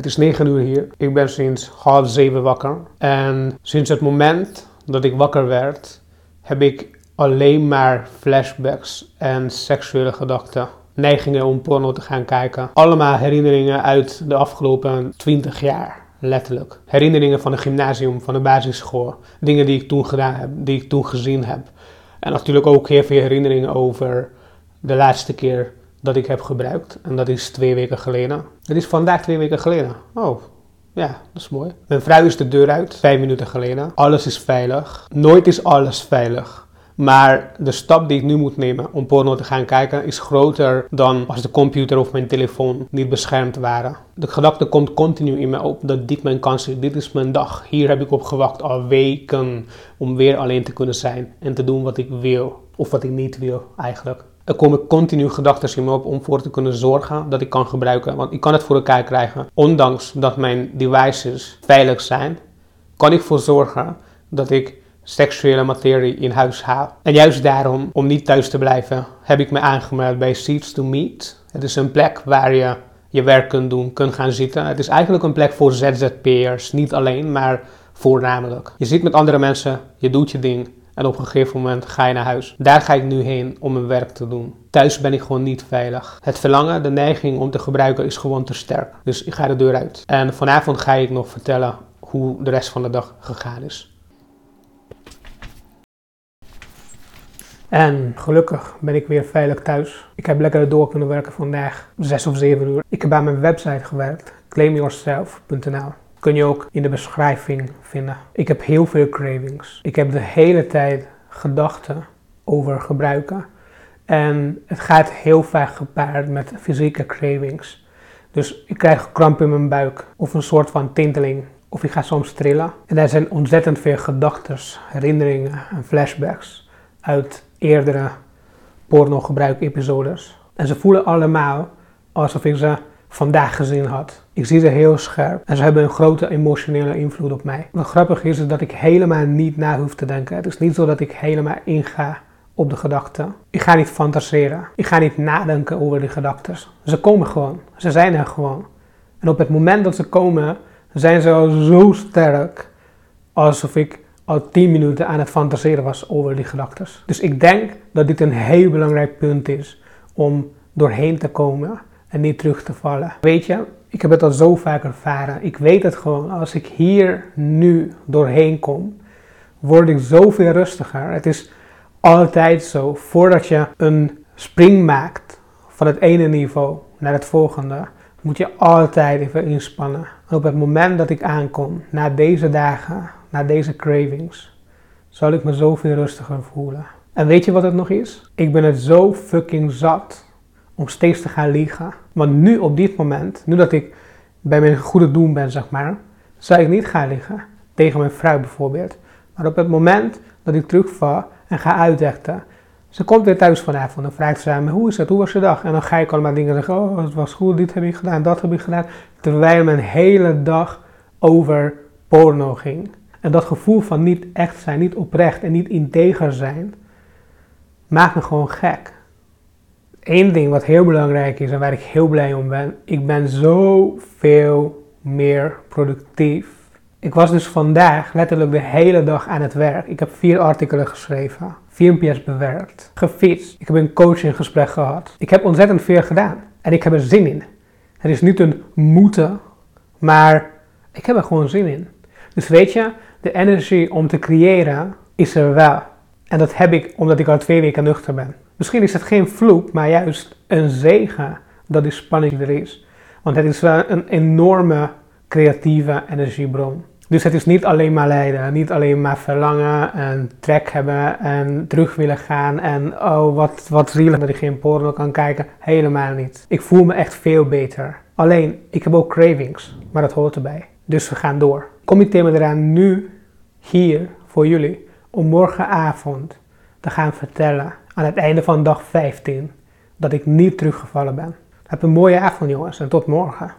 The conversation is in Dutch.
Het is 9 uur hier. Ik ben sinds half zeven wakker. En sinds het moment dat ik wakker werd, heb ik alleen maar flashbacks en seksuele gedachten. Neigingen om porno te gaan kijken. Allemaal herinneringen uit de afgelopen 20 jaar. Letterlijk. Herinneringen van het gymnasium, van de basisschool. Dingen die ik toen gedaan heb, die ik toen gezien heb. En natuurlijk ook heel veel herinneringen over de laatste keer dat ik heb gebruikt. En dat is twee weken geleden. Het is vandaag twee weken geleden. Oh, ja, dat is mooi. Mijn vrouw is de deur uit, vijf minuten geleden. Alles is veilig. Nooit is alles veilig. Maar de stap die ik nu moet nemen om porno te gaan kijken is groter dan als de computer of mijn telefoon niet beschermd waren. De gedachte komt continu in me op dat dit mijn kans is. Dit is mijn dag. Hier heb ik op gewacht al weken om weer alleen te kunnen zijn en te doen wat ik wil. Of wat ik niet wil eigenlijk. Er komen continu gedachten in me op om voor te kunnen zorgen dat ik kan gebruiken. Want ik kan het voor elkaar krijgen. Ondanks dat mijn devices veilig zijn, kan ik voor zorgen dat ik seksuele materie in huis haal. En juist daarom, om niet thuis te blijven, heb ik me aangemeld bij Seeds to Meet. Het is een plek waar je je werk kunt doen, kunt gaan zitten. Het is eigenlijk een plek voor ZZP'ers, niet alleen, maar voornamelijk. Je zit met andere mensen, je doet je ding en op een gegeven moment ga je naar huis. Daar ga ik nu heen om mijn werk te doen. Thuis ben ik gewoon niet veilig. Het verlangen, de neiging om te gebruiken is gewoon te sterk. Dus ik ga de deur uit. En vanavond ga ik nog vertellen hoe de rest van de dag gegaan is. En gelukkig ben ik weer veilig thuis. Ik heb lekker door kunnen werken vandaag, 6 of 7 uur. Ik heb aan mijn website gewerkt, claimyourself.nl. Kun je ook in de beschrijving vinden. Ik heb heel veel cravings. Ik heb de hele tijd gedachten over gebruiken. En het gaat heel vaak gepaard met fysieke cravings. Dus ik krijg kramp in mijn buik of een soort van tinteling. Of ik ga soms trillen. En daar zijn ontzettend veel gedachten, herinneringen en flashbacks uit eerdere pornogebruik-episodes. En ze voelen allemaal alsof ik ze vandaag gezien had. Ik zie ze heel scherp en ze hebben een grote emotionele invloed op mij. Wat grappig is, is dat ik helemaal niet na hoef te denken. Het is niet zo dat ik helemaal inga op de gedachten. Ik ga niet fantaseren. Ik ga niet nadenken over die gedachten. Ze komen gewoon. Ze zijn er gewoon. En op het moment dat ze komen, zijn ze al zo sterk alsof ik al 10 minuten aan het fantaseren was over die gedachten. Dus ik denk dat dit een heel belangrijk punt is om doorheen te komen en niet terug te vallen. Weet je, ik heb het al zo vaak ervaren. Ik weet het gewoon. Als ik hier nu doorheen kom, word ik zoveel rustiger. Het is altijd zo. Voordat je een spring maakt van het ene niveau naar het volgende, moet je altijd even inspannen. En op het moment dat ik aankom, na deze dagen, na deze cravings, zal ik me zoveel rustiger voelen. En weet je wat het nog is? Ik ben het zo fucking zat om steeds te gaan liegen. Want nu op dit moment, nu dat ik bij mijn goede doen ben, zeg maar, zou ik niet gaan liggen. Tegen mijn vrouw bijvoorbeeld. Maar op het moment dat ik terugval en ga uitvechten, ze komt weer thuis vanavond en vraagt ze aan me, hoe is het, hoe was je dag? En dan ga ik allemaal dingen zeggen, oh het was goed, dit heb ik gedaan, dat heb ik gedaan. Terwijl mijn hele dag over porno ging. En dat gevoel van niet echt zijn, niet oprecht en niet integer zijn, maakt me gewoon gek. Eén ding wat heel belangrijk is en waar ik heel blij om ben, ik ben zoveel meer productief. Ik was dus vandaag letterlijk de hele dag aan het werk. Ik heb vier artikelen geschreven, filmpjes bewerkt, gefietst. Ik heb een coachinggesprek gehad. Ik heb ontzettend veel gedaan en ik heb er zin in. Het is niet een moeten, maar ik heb er gewoon zin in. Dus weet je, de energie om te creëren is er wel. En dat heb ik omdat ik al twee weken nuchter ben. Misschien is het geen vloek, maar juist een zegen dat die spanning er is. Want het is wel een enorme creatieve energiebron. Dus het is niet alleen maar lijden, niet alleen maar verlangen en trek hebben en terug willen gaan en oh wat, wat zielig dat ik geen porno kan kijken. Helemaal niet. Ik voel me echt veel beter. Alleen, ik heb ook cravings, maar dat hoort erbij. Dus we gaan door. Committeer me eraan nu, hier, voor jullie, om morgenavond te gaan vertellen aan het einde van dag 15 dat ik niet teruggevallen ben. Heb een mooie avond jongens en tot morgen.